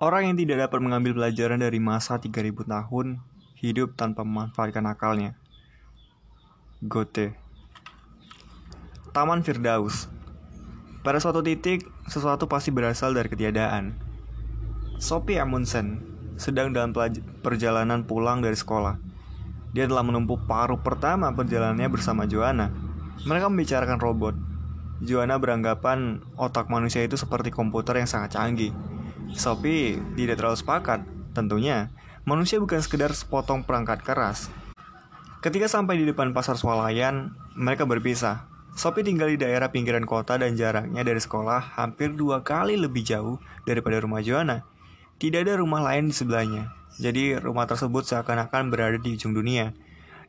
Orang yang tidak dapat mengambil pelajaran dari masa 3000 tahun hidup tanpa memanfaatkan akalnya. Goethe Taman Firdaus Pada suatu titik, sesuatu pasti berasal dari ketiadaan. Sophie Amundsen sedang dalam perjalanan pulang dari sekolah. Dia telah menempuh paruh pertama perjalanannya bersama Joanna. Mereka membicarakan robot. Joanna beranggapan otak manusia itu seperti komputer yang sangat canggih Sophie tidak terlalu sepakat. Tentunya, manusia bukan sekedar sepotong perangkat keras. Ketika sampai di depan pasar swalayan, mereka berpisah. Sophie tinggal di daerah pinggiran kota dan jaraknya dari sekolah hampir dua kali lebih jauh daripada rumah Joanna. Tidak ada rumah lain di sebelahnya, jadi rumah tersebut seakan-akan berada di ujung dunia.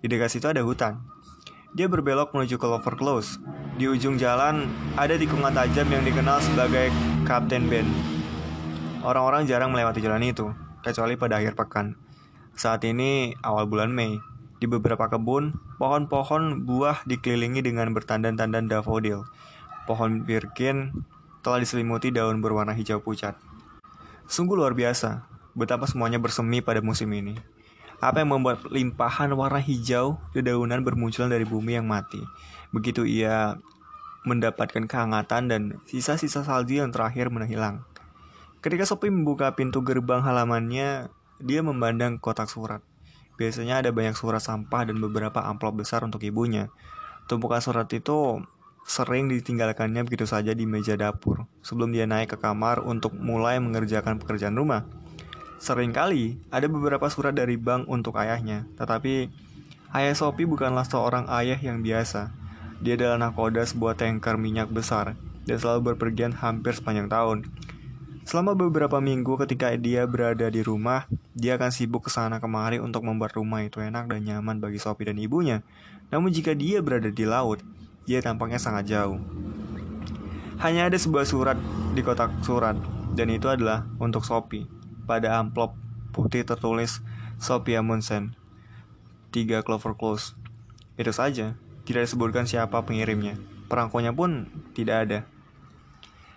Di dekat situ ada hutan. Dia berbelok menuju ke Lover Close. Di ujung jalan ada tikungan tajam yang dikenal sebagai Captain Ben. Orang-orang jarang melewati jalan itu, kecuali pada akhir pekan. Saat ini awal bulan Mei, di beberapa kebun, pohon-pohon buah dikelilingi dengan bertandan-tandan daffodil. Pohon birkin telah diselimuti daun berwarna hijau pucat. Sungguh luar biasa, betapa semuanya bersemi pada musim ini. Apa yang membuat limpahan warna hijau dedaunan bermunculan dari bumi yang mati. Begitu ia mendapatkan kehangatan dan sisa-sisa salju yang terakhir menghilang. Ketika Sophie membuka pintu gerbang halamannya, dia memandang kotak surat. Biasanya ada banyak surat sampah dan beberapa amplop besar untuk ibunya. Tumpukan surat itu sering ditinggalkannya begitu saja di meja dapur sebelum dia naik ke kamar untuk mulai mengerjakan pekerjaan rumah. Seringkali ada beberapa surat dari bank untuk ayahnya, tetapi ayah Sophie bukanlah seorang ayah yang biasa. Dia adalah nakoda sebuah tanker minyak besar dan selalu berpergian hampir sepanjang tahun. Selama beberapa minggu ketika dia berada di rumah, dia akan sibuk ke sana kemari untuk membuat rumah itu enak dan nyaman bagi Sophie dan ibunya. Namun jika dia berada di laut, dia tampaknya sangat jauh. Hanya ada sebuah surat di kotak surat, dan itu adalah untuk Sophie. Pada amplop putih tertulis Sophie Amundsen, 3 Clover Close. Itu saja, tidak disebutkan siapa pengirimnya. Perangkonya pun tidak ada.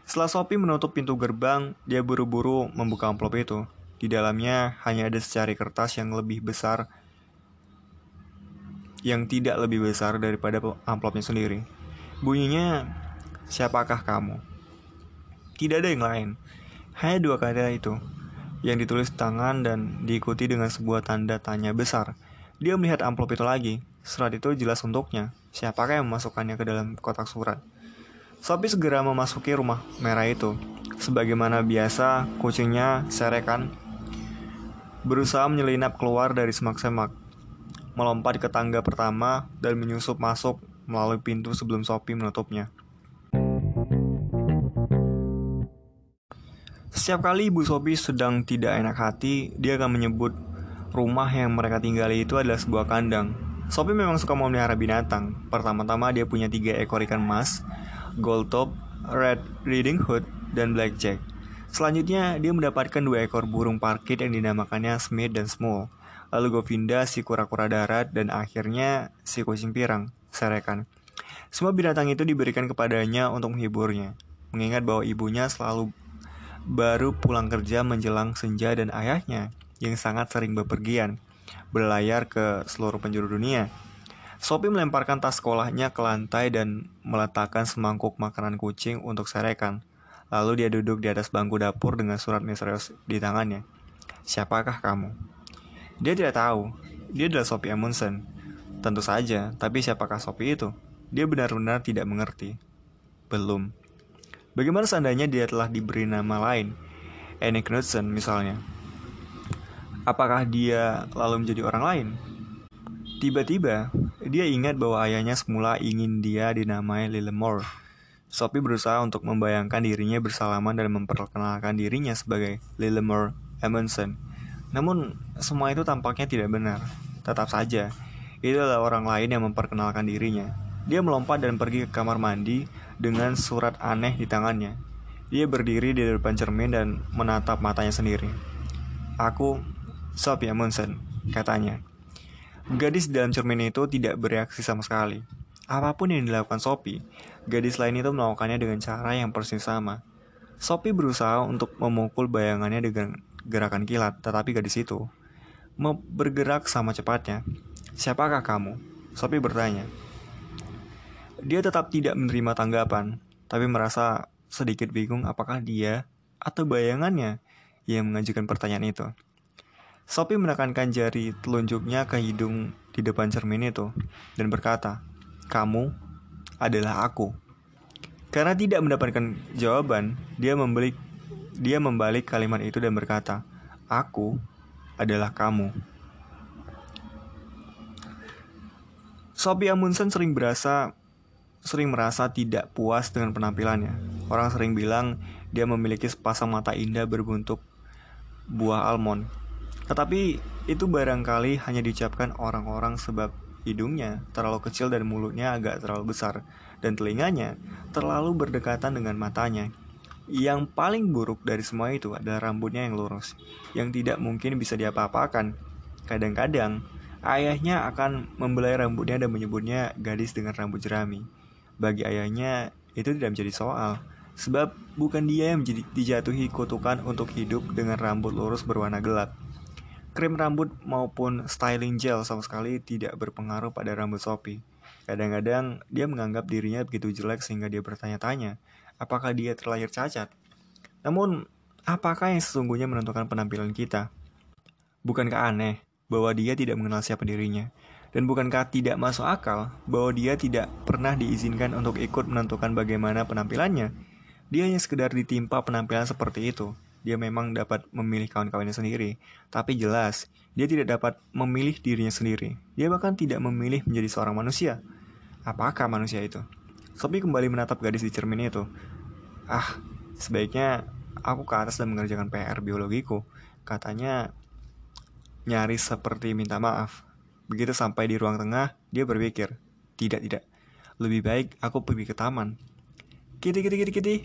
Setelah Sophie menutup pintu gerbang, dia buru-buru membuka amplop itu. Di dalamnya hanya ada secari kertas yang lebih besar yang tidak lebih besar daripada amplopnya sendiri. Bunyinya, siapakah kamu? Tidak ada yang lain. Hanya dua kata itu, yang ditulis tangan dan diikuti dengan sebuah tanda tanya besar. Dia melihat amplop itu lagi. Surat itu jelas untuknya. Siapakah yang memasukkannya ke dalam kotak surat? Sophie segera memasuki rumah merah itu. Sebagaimana biasa, kucingnya serekan berusaha menyelinap keluar dari semak-semak, melompat ke tangga pertama dan menyusup masuk melalui pintu sebelum Sophie menutupnya. Setiap kali Ibu Sophie sedang tidak enak hati, dia akan menyebut rumah yang mereka tinggali itu adalah sebuah kandang. Sophie memang suka memelihara binatang. Pertama-tama dia punya tiga ekor ikan emas, Gold Top, Red Riding Hood, dan Blackjack. Selanjutnya, dia mendapatkan dua ekor burung parkit yang dinamakannya Smith dan Small, lalu Govinda si kura-kura darat, dan akhirnya si kucing pirang, Serekan. Semua binatang itu diberikan kepadanya untuk menghiburnya, mengingat bahwa ibunya selalu baru pulang kerja menjelang senja dan ayahnya, yang sangat sering bepergian, berlayar ke seluruh penjuru dunia. Sophie melemparkan tas sekolahnya ke lantai dan meletakkan semangkuk makanan kucing untuk serekan. Lalu dia duduk di atas bangku dapur dengan surat misterius di tangannya. Siapakah kamu? Dia tidak tahu. Dia adalah Sophie Amundsen. Tentu saja, tapi siapakah Sophie itu? Dia benar-benar tidak mengerti. Belum. Bagaimana seandainya dia telah diberi nama lain? Annie Knudsen misalnya. Apakah dia lalu menjadi orang lain? Tiba-tiba, dia ingat bahwa ayahnya semula ingin dia dinamai Lillemore. Sophie berusaha untuk membayangkan dirinya bersalaman dan memperkenalkan dirinya sebagai Lillemore Amundsen. Namun, semua itu tampaknya tidak benar. Tetap saja, itu adalah orang lain yang memperkenalkan dirinya. Dia melompat dan pergi ke kamar mandi dengan surat aneh di tangannya. Dia berdiri di depan cermin dan menatap matanya sendiri. Aku, Sophie Amundsen, katanya. Gadis dalam cermin itu tidak bereaksi sama sekali. Apa pun yang dilakukan Sophie, gadis lain itu melakukannya dengan cara yang persis sama. Sophie berusaha untuk memukul bayangannya dengan gerakan kilat, tetapi gadis itu bergerak sama cepatnya. Siapakah kamu? Sophie bertanya. Dia tetap tidak menerima tanggapan, tapi merasa sedikit bingung apakah dia atau bayangannya yang mengajukan pertanyaan itu. Sophie menekankan jari telunjuknya ke hidung di depan cermin itu dan berkata, "Kamu adalah aku." Karena tidak mendapatkan jawaban, dia membalik dia membalik kalimat itu dan berkata, "Aku adalah kamu." Sophie Amundsen sering berasa sering merasa tidak puas dengan penampilannya. Orang sering bilang dia memiliki sepasang mata indah berbentuk buah almond. Tetapi itu barangkali hanya diucapkan orang-orang sebab hidungnya terlalu kecil dan mulutnya agak terlalu besar dan telinganya terlalu berdekatan dengan matanya. Yang paling buruk dari semua itu adalah rambutnya yang lurus, yang tidak mungkin bisa diapa-apakan. Kadang-kadang, ayahnya akan membelai rambutnya dan menyebutnya gadis dengan rambut jerami. Bagi ayahnya, itu tidak menjadi soal, sebab bukan dia yang menjadi, dijatuhi kutukan untuk hidup dengan rambut lurus berwarna gelap. Krim rambut maupun styling gel sama sekali tidak berpengaruh pada rambut Sophie. Kadang-kadang dia menganggap dirinya begitu jelek sehingga dia bertanya-tanya, apakah dia terlahir cacat? Namun, apakah yang sesungguhnya menentukan penampilan kita? Bukankah aneh bahwa dia tidak mengenal siapa dirinya? Dan bukankah tidak masuk akal bahwa dia tidak pernah diizinkan untuk ikut menentukan bagaimana penampilannya? Dia hanya sekedar ditimpa penampilan seperti itu. Dia memang dapat memilih kawan-kawannya sendiri, tapi jelas dia tidak dapat memilih dirinya sendiri. Dia bahkan tidak memilih menjadi seorang manusia. Apakah manusia itu? Sophie kembali menatap gadis di cermin itu. Ah, sebaiknya aku ke atas dan mengerjakan PR biologiku. Katanya nyaris seperti minta maaf. Begitu sampai di ruang tengah, dia berpikir, tidak, tidak. Lebih baik aku pergi ke taman. Kitty, kitty, kitty, kitty.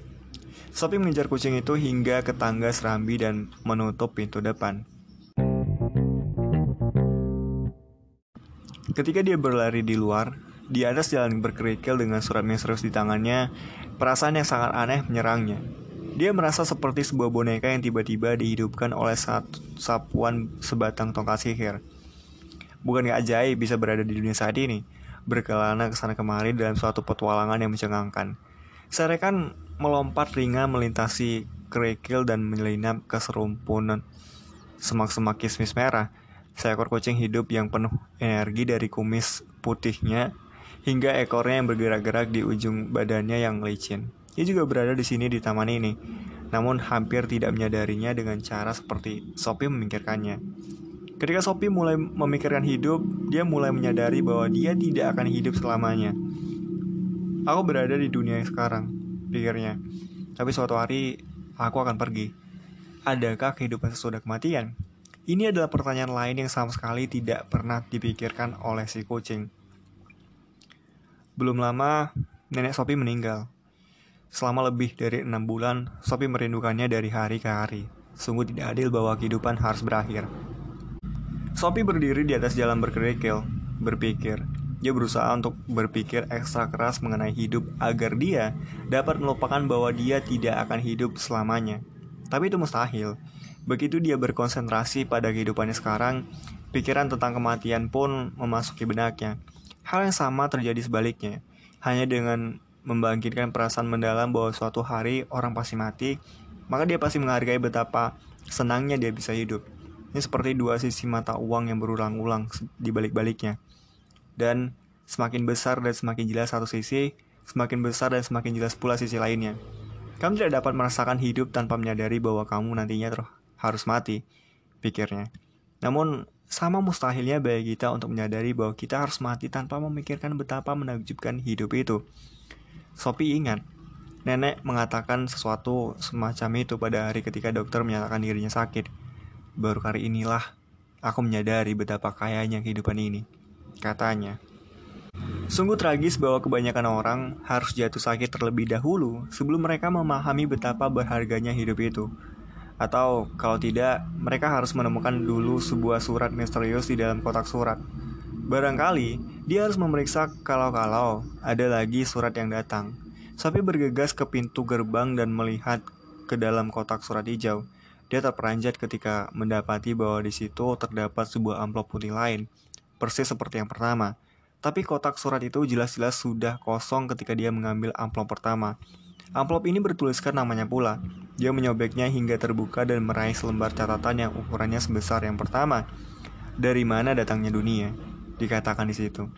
Sophie mengejar kucing itu hingga ke tangga serambi dan menutup pintu depan. Ketika dia berlari di luar, di atas jalan berkerikil dengan surat misterius di tangannya, perasaan yang sangat aneh menyerangnya. Dia merasa seperti sebuah boneka yang tiba-tiba dihidupkan oleh sapuan sebatang tongkat sihir. Bukan gak ajaib bisa berada di dunia saat ini, berkelana ke sana kemari dalam suatu petualangan yang mencengangkan. Serekan melompat ringan melintasi kerikil dan menyelinap ke serumpunan semak-semak kismis merah. Seekor kucing hidup yang penuh energi dari kumis putihnya hingga ekornya yang bergerak-gerak di ujung badannya yang licin. Dia juga berada di sini di taman ini, namun hampir tidak menyadarinya dengan cara seperti Sophie memikirkannya. Ketika Sophie mulai memikirkan hidup, dia mulai menyadari bahwa dia tidak akan hidup selamanya. Aku berada di dunia yang sekarang, pikirnya. Tapi suatu hari, aku akan pergi. Adakah kehidupan sesudah kematian? Ini adalah pertanyaan lain yang sama sekali tidak pernah dipikirkan oleh si kucing. Belum lama, nenek Sophie meninggal. Selama lebih dari enam bulan, Sophie merindukannya dari hari ke hari. Sungguh tidak adil bahwa kehidupan harus berakhir. Sophie berdiri di atas jalan berkerikil, berpikir. Dia berusaha untuk berpikir ekstra keras mengenai hidup agar dia dapat melupakan bahwa dia tidak akan hidup selamanya. Tapi itu mustahil. Begitu dia berkonsentrasi pada kehidupannya sekarang, pikiran tentang kematian pun memasuki benaknya. Hal yang sama terjadi sebaliknya. Hanya dengan membangkitkan perasaan mendalam bahwa suatu hari orang pasti mati, maka dia pasti menghargai betapa senangnya dia bisa hidup. Ini seperti dua sisi mata uang yang berulang-ulang di balik-baliknya. Dan semakin besar dan semakin jelas satu sisi, semakin besar dan semakin jelas pula sisi lainnya. Kamu tidak dapat merasakan hidup tanpa menyadari bahwa kamu nantinya harus mati, pikirnya. Namun, sama mustahilnya bagi kita untuk menyadari bahwa kita harus mati tanpa memikirkan betapa menakjubkan hidup itu. Sophie ingat, nenek mengatakan sesuatu semacam itu pada hari ketika dokter menyatakan dirinya sakit. Baru kali inilah aku menyadari betapa kayanya kehidupan ini, katanya. Sungguh tragis bahwa kebanyakan orang harus jatuh sakit terlebih dahulu sebelum mereka memahami betapa berharganya hidup itu. Atau kalau tidak, mereka harus menemukan dulu sebuah surat misterius di dalam kotak surat. Barangkali dia harus memeriksa kalau-kalau ada lagi surat yang datang. Sophie bergegas ke pintu gerbang dan melihat ke dalam kotak surat hijau. Dia terperanjat ketika mendapati bahwa di situ terdapat sebuah amplop putih lain, persis seperti yang pertama. Tapi kotak surat itu jelas-jelas sudah kosong ketika dia mengambil amplop pertama. Amplop ini bertuliskan namanya pula. Dia menyobeknya hingga terbuka dan meraih selembar catatan yang ukurannya sebesar yang pertama. Dari mana datangnya dunia? Dikatakan di situ.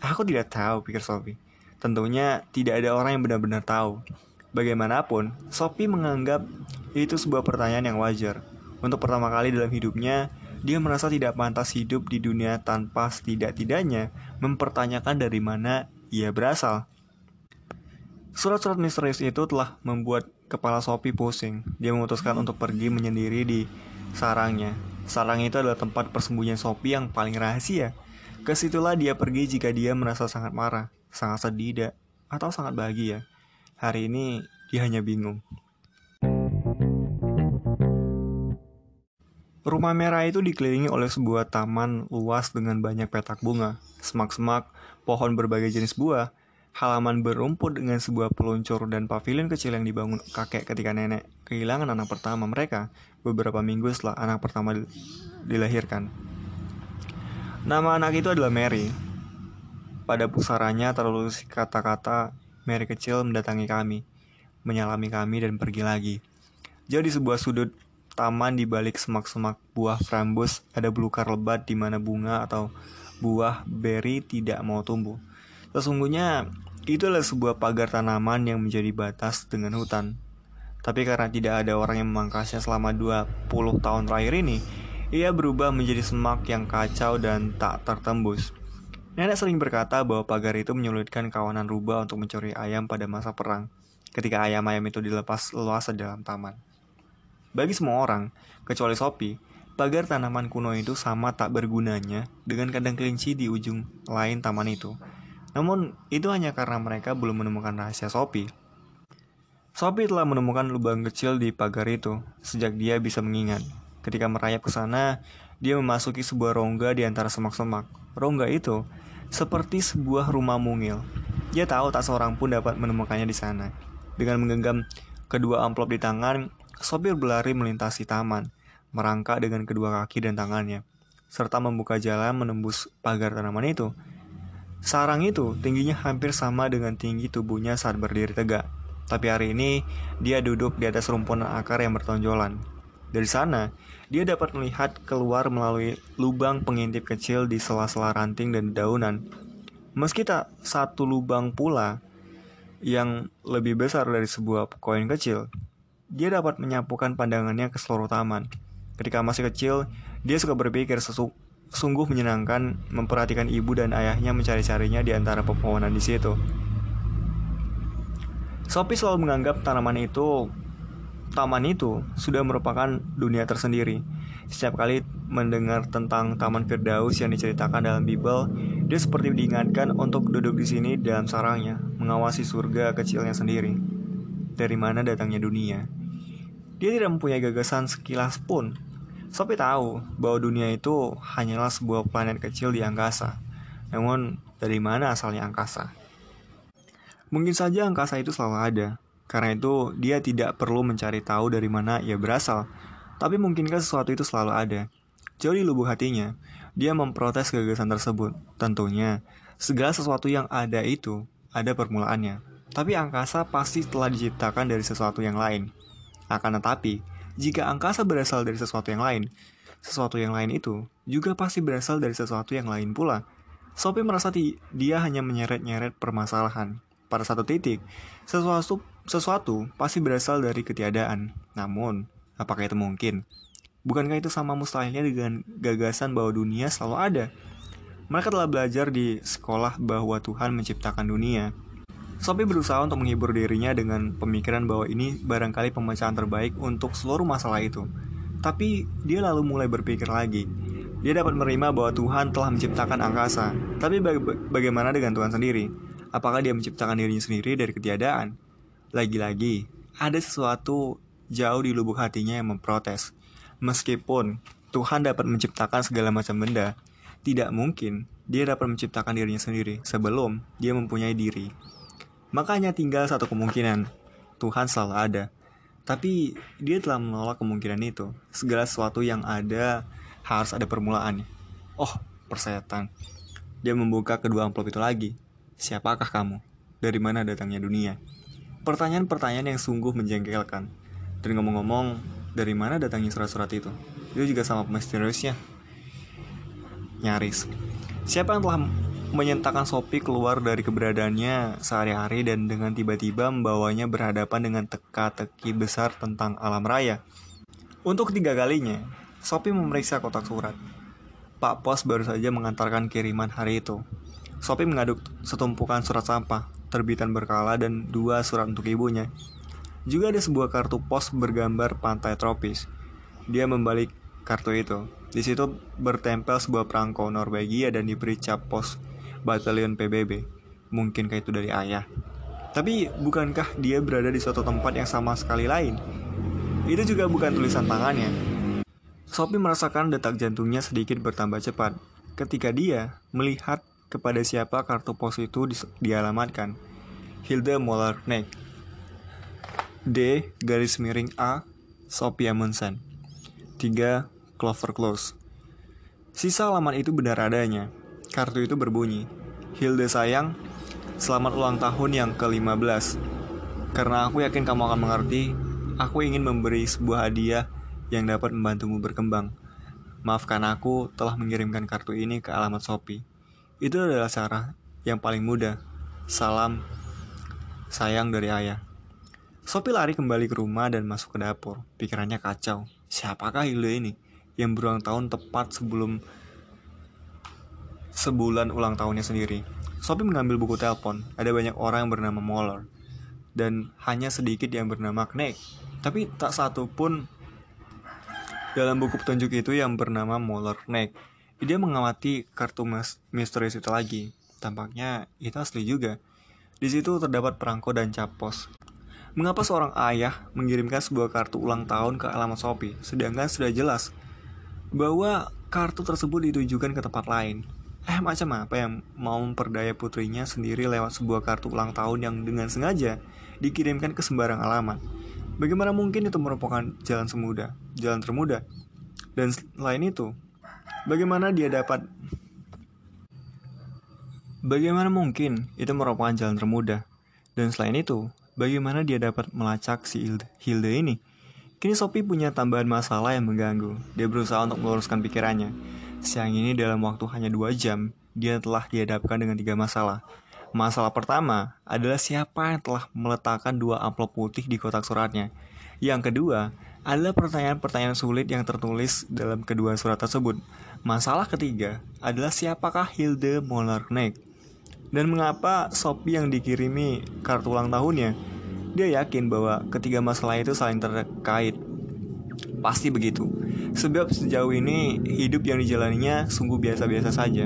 Aku tidak tahu, pikir Sophie. Tentunya tidak ada orang yang benar-benar tahu. Bagaimanapun, Sophie menganggap itu sebuah pertanyaan yang wajar. Untuk pertama kali dalam hidupnya, dia merasa tidak pantas hidup di dunia tanpa setidak-tidaknya mempertanyakan dari mana ia berasal. Surat-surat misterius itu telah membuat kepala Sophie pusing. Dia memutuskan untuk pergi menyendiri di sarangnya. Sarang itu adalah tempat persembunyian Sophie yang paling rahasia. Ke situlah dia pergi jika dia merasa sangat marah, sangat sedih, atau sangat bahagia. Hari ini dia hanya bingung. Rumah merah itu dikelilingi oleh sebuah taman luas dengan banyak petak bunga, semak-semak, pohon berbagai jenis buah, halaman berumput dengan sebuah peluncur dan pavilion kecil yang dibangun kakek ketika nenek kehilangan anak pertama mereka beberapa minggu setelah anak pertama dilahirkan. Nama anak itu adalah Mary. Pada pusaranya terlalu kata-kata Mary kecil mendatangi kami, menyalami kami dan pergi lagi. Jauh di sebuah sudut taman di balik semak-semak buah frambus ada belukar lebat di mana bunga atau buah beri tidak mau tumbuh. Sesungguhnya itu adalah sebuah pagar tanaman yang menjadi batas dengan hutan. Tapi karena tidak ada orang yang memangkasnya selama 20 tahun terakhir ini, ia berubah menjadi semak yang kacau dan tak tertembus. Nenek sering berkata bahwa pagar itu menyulitkan kawanan rubah untuk mencuri ayam pada masa perang, ketika ayam-ayam itu dilepas luas dalam taman. Bagi semua orang, kecuali Sophie, pagar tanaman kuno itu sama tak bergunanya dengan kandang kelinci di ujung lain taman itu. Namun, itu hanya karena mereka belum menemukan rahasia Sophie. Sophie telah menemukan lubang kecil di pagar itu sejak dia bisa mengingat. Ketika merayap ke sana, dia memasuki sebuah rongga di antara semak-semak. Rongga itu seperti sebuah rumah mungil. Dia tahu tak seorang pun dapat menemukannya di sana. Dengan menggenggam kedua amplop di tangan, sopir berlari melintasi taman, merangkak dengan kedua kaki dan tangannya, serta membuka jalan menembus pagar tanaman itu. Sarang itu tingginya hampir sama dengan tinggi tubuhnya saat berdiri tegak. Tapi hari ini, dia duduk di atas rumpunan akar yang bertonjolan. Dari sana, dia dapat melihat keluar melalui lubang pengintip kecil di sela-sela ranting dan daunan. Meski tak satu lubang pula yang lebih besar dari sebuah koin kecil, dia dapat menyapukan pandangannya ke seluruh taman. Ketika masih kecil, dia suka berpikir sesu sungguh menyenangkan memperhatikan ibu dan ayahnya mencari-carinya di antara pepohonan di situ. Sophie selalu menganggap tanaman itu taman itu sudah merupakan dunia tersendiri. Setiap kali mendengar tentang Taman Firdaus yang diceritakan dalam Bible, dia seperti diingatkan untuk duduk di sini dalam sarangnya, mengawasi surga kecilnya sendiri. Dari mana datangnya dunia? Dia tidak mempunyai gagasan sekilas pun. Sophie tahu bahwa dunia itu hanyalah sebuah planet kecil di angkasa. Namun, dari mana asalnya angkasa? Mungkin saja angkasa itu selalu ada, karena itu, dia tidak perlu mencari tahu dari mana ia berasal. Tapi mungkinkah sesuatu itu selalu ada? Jauh di lubuk hatinya, dia memprotes gagasan tersebut. Tentunya, segala sesuatu yang ada itu ada permulaannya. Tapi angkasa pasti telah diciptakan dari sesuatu yang lain. Akan tetapi, jika angkasa berasal dari sesuatu yang lain, sesuatu yang lain itu juga pasti berasal dari sesuatu yang lain pula. Sophie merasa dia hanya menyeret-nyeret permasalahan. Pada satu titik, sesuatu sesuatu pasti berasal dari ketiadaan. Namun, apakah itu mungkin? Bukankah itu sama mustahilnya dengan gagasan bahwa dunia selalu ada? Mereka telah belajar di sekolah bahwa Tuhan menciptakan dunia. Sophie berusaha untuk menghibur dirinya dengan pemikiran bahwa ini barangkali pemecahan terbaik untuk seluruh masalah itu. Tapi dia lalu mulai berpikir lagi. Dia dapat menerima bahwa Tuhan telah menciptakan angkasa. Tapi baga bagaimana dengan Tuhan sendiri? Apakah dia menciptakan dirinya sendiri dari ketiadaan? Lagi-lagi, ada sesuatu jauh di lubuk hatinya yang memprotes. Meskipun Tuhan dapat menciptakan segala macam benda, tidak mungkin dia dapat menciptakan dirinya sendiri sebelum dia mempunyai diri. Makanya tinggal satu kemungkinan, Tuhan selalu ada. Tapi dia telah menolak kemungkinan itu. Segala sesuatu yang ada harus ada permulaannya. Oh, persetan. Dia membuka kedua amplop itu lagi. Siapakah kamu? Dari mana datangnya dunia? Pertanyaan-pertanyaan yang sungguh menjengkelkan. Dan ngomong-ngomong, dari mana datangnya surat-surat itu? Itu juga sama misteriusnya. Nyaris. Siapa yang telah menyentakan Sophie keluar dari keberadaannya sehari-hari dan dengan tiba-tiba membawanya berhadapan dengan teka-teki besar tentang alam raya. Untuk ketiga kalinya, Sophie memeriksa kotak surat. Pak Pos baru saja mengantarkan kiriman hari itu. Sophie mengaduk setumpukan surat sampah, terbitan berkala dan dua surat untuk ibunya. Juga ada sebuah kartu pos bergambar pantai tropis. Dia membalik kartu itu. Di situ bertempel sebuah perangko Norwegia dan diberi cap pos batalion PBB. Mungkinkah itu dari ayah? Tapi bukankah dia berada di suatu tempat yang sama sekali lain? Itu juga bukan tulisan tangannya. Sophie merasakan detak jantungnya sedikit bertambah cepat ketika dia melihat kepada siapa kartu pos itu di dialamatkan. Hilda Mollerneck. D garis miring A Sophie Amundsen. 3 Clover Close. Sisa alamat itu benar adanya. Kartu itu berbunyi, Hilda sayang, selamat ulang tahun yang ke-15. Karena aku yakin kamu akan mengerti, aku ingin memberi sebuah hadiah yang dapat membantumu berkembang. Maafkan aku telah mengirimkan kartu ini ke alamat Shopee. Itu adalah cara yang paling mudah. Salam sayang dari ayah. Sophie lari kembali ke rumah dan masuk ke dapur. Pikirannya kacau. Siapakah Hilda ini? Yang berulang tahun tepat sebelum sebulan ulang tahunnya sendiri. Sophie mengambil buku telepon. Ada banyak orang yang bernama Moller dan hanya sedikit yang bernama Knack. Tapi tak satu pun dalam buku petunjuk itu yang bernama Moller Knack. Dia mengamati kartu misterius itu lagi. Tampaknya itu asli juga. Di situ terdapat perangko dan cap pos. Mengapa seorang ayah mengirimkan sebuah kartu ulang tahun ke alamat Shopee, sedangkan sudah jelas bahwa kartu tersebut ditujukan ke tempat lain? Eh macam apa yang mau memperdaya putrinya sendiri lewat sebuah kartu ulang tahun yang dengan sengaja dikirimkan ke sembarang alamat? Bagaimana mungkin itu merupakan jalan semudah, jalan termudah? Dan selain itu, bagaimana dia dapat Bagaimana mungkin itu merupakan jalan termudah? Dan selain itu, bagaimana dia dapat melacak si Hilde ini? Kini Sophie punya tambahan masalah yang mengganggu. Dia berusaha untuk meluruskan pikirannya. Siang ini dalam waktu hanya dua jam, dia telah dihadapkan dengan tiga masalah. Masalah pertama adalah siapa yang telah meletakkan dua amplop putih di kotak suratnya. Yang kedua adalah pertanyaan-pertanyaan sulit yang tertulis dalam kedua surat tersebut. Masalah ketiga adalah siapakah Hilde Mollerknecht dan mengapa Sophie yang dikirimi kartu ulang tahunnya. Dia yakin bahwa ketiga masalah itu saling terkait. Pasti begitu. Sebab sejauh ini hidup yang dijalaninya sungguh biasa-biasa saja.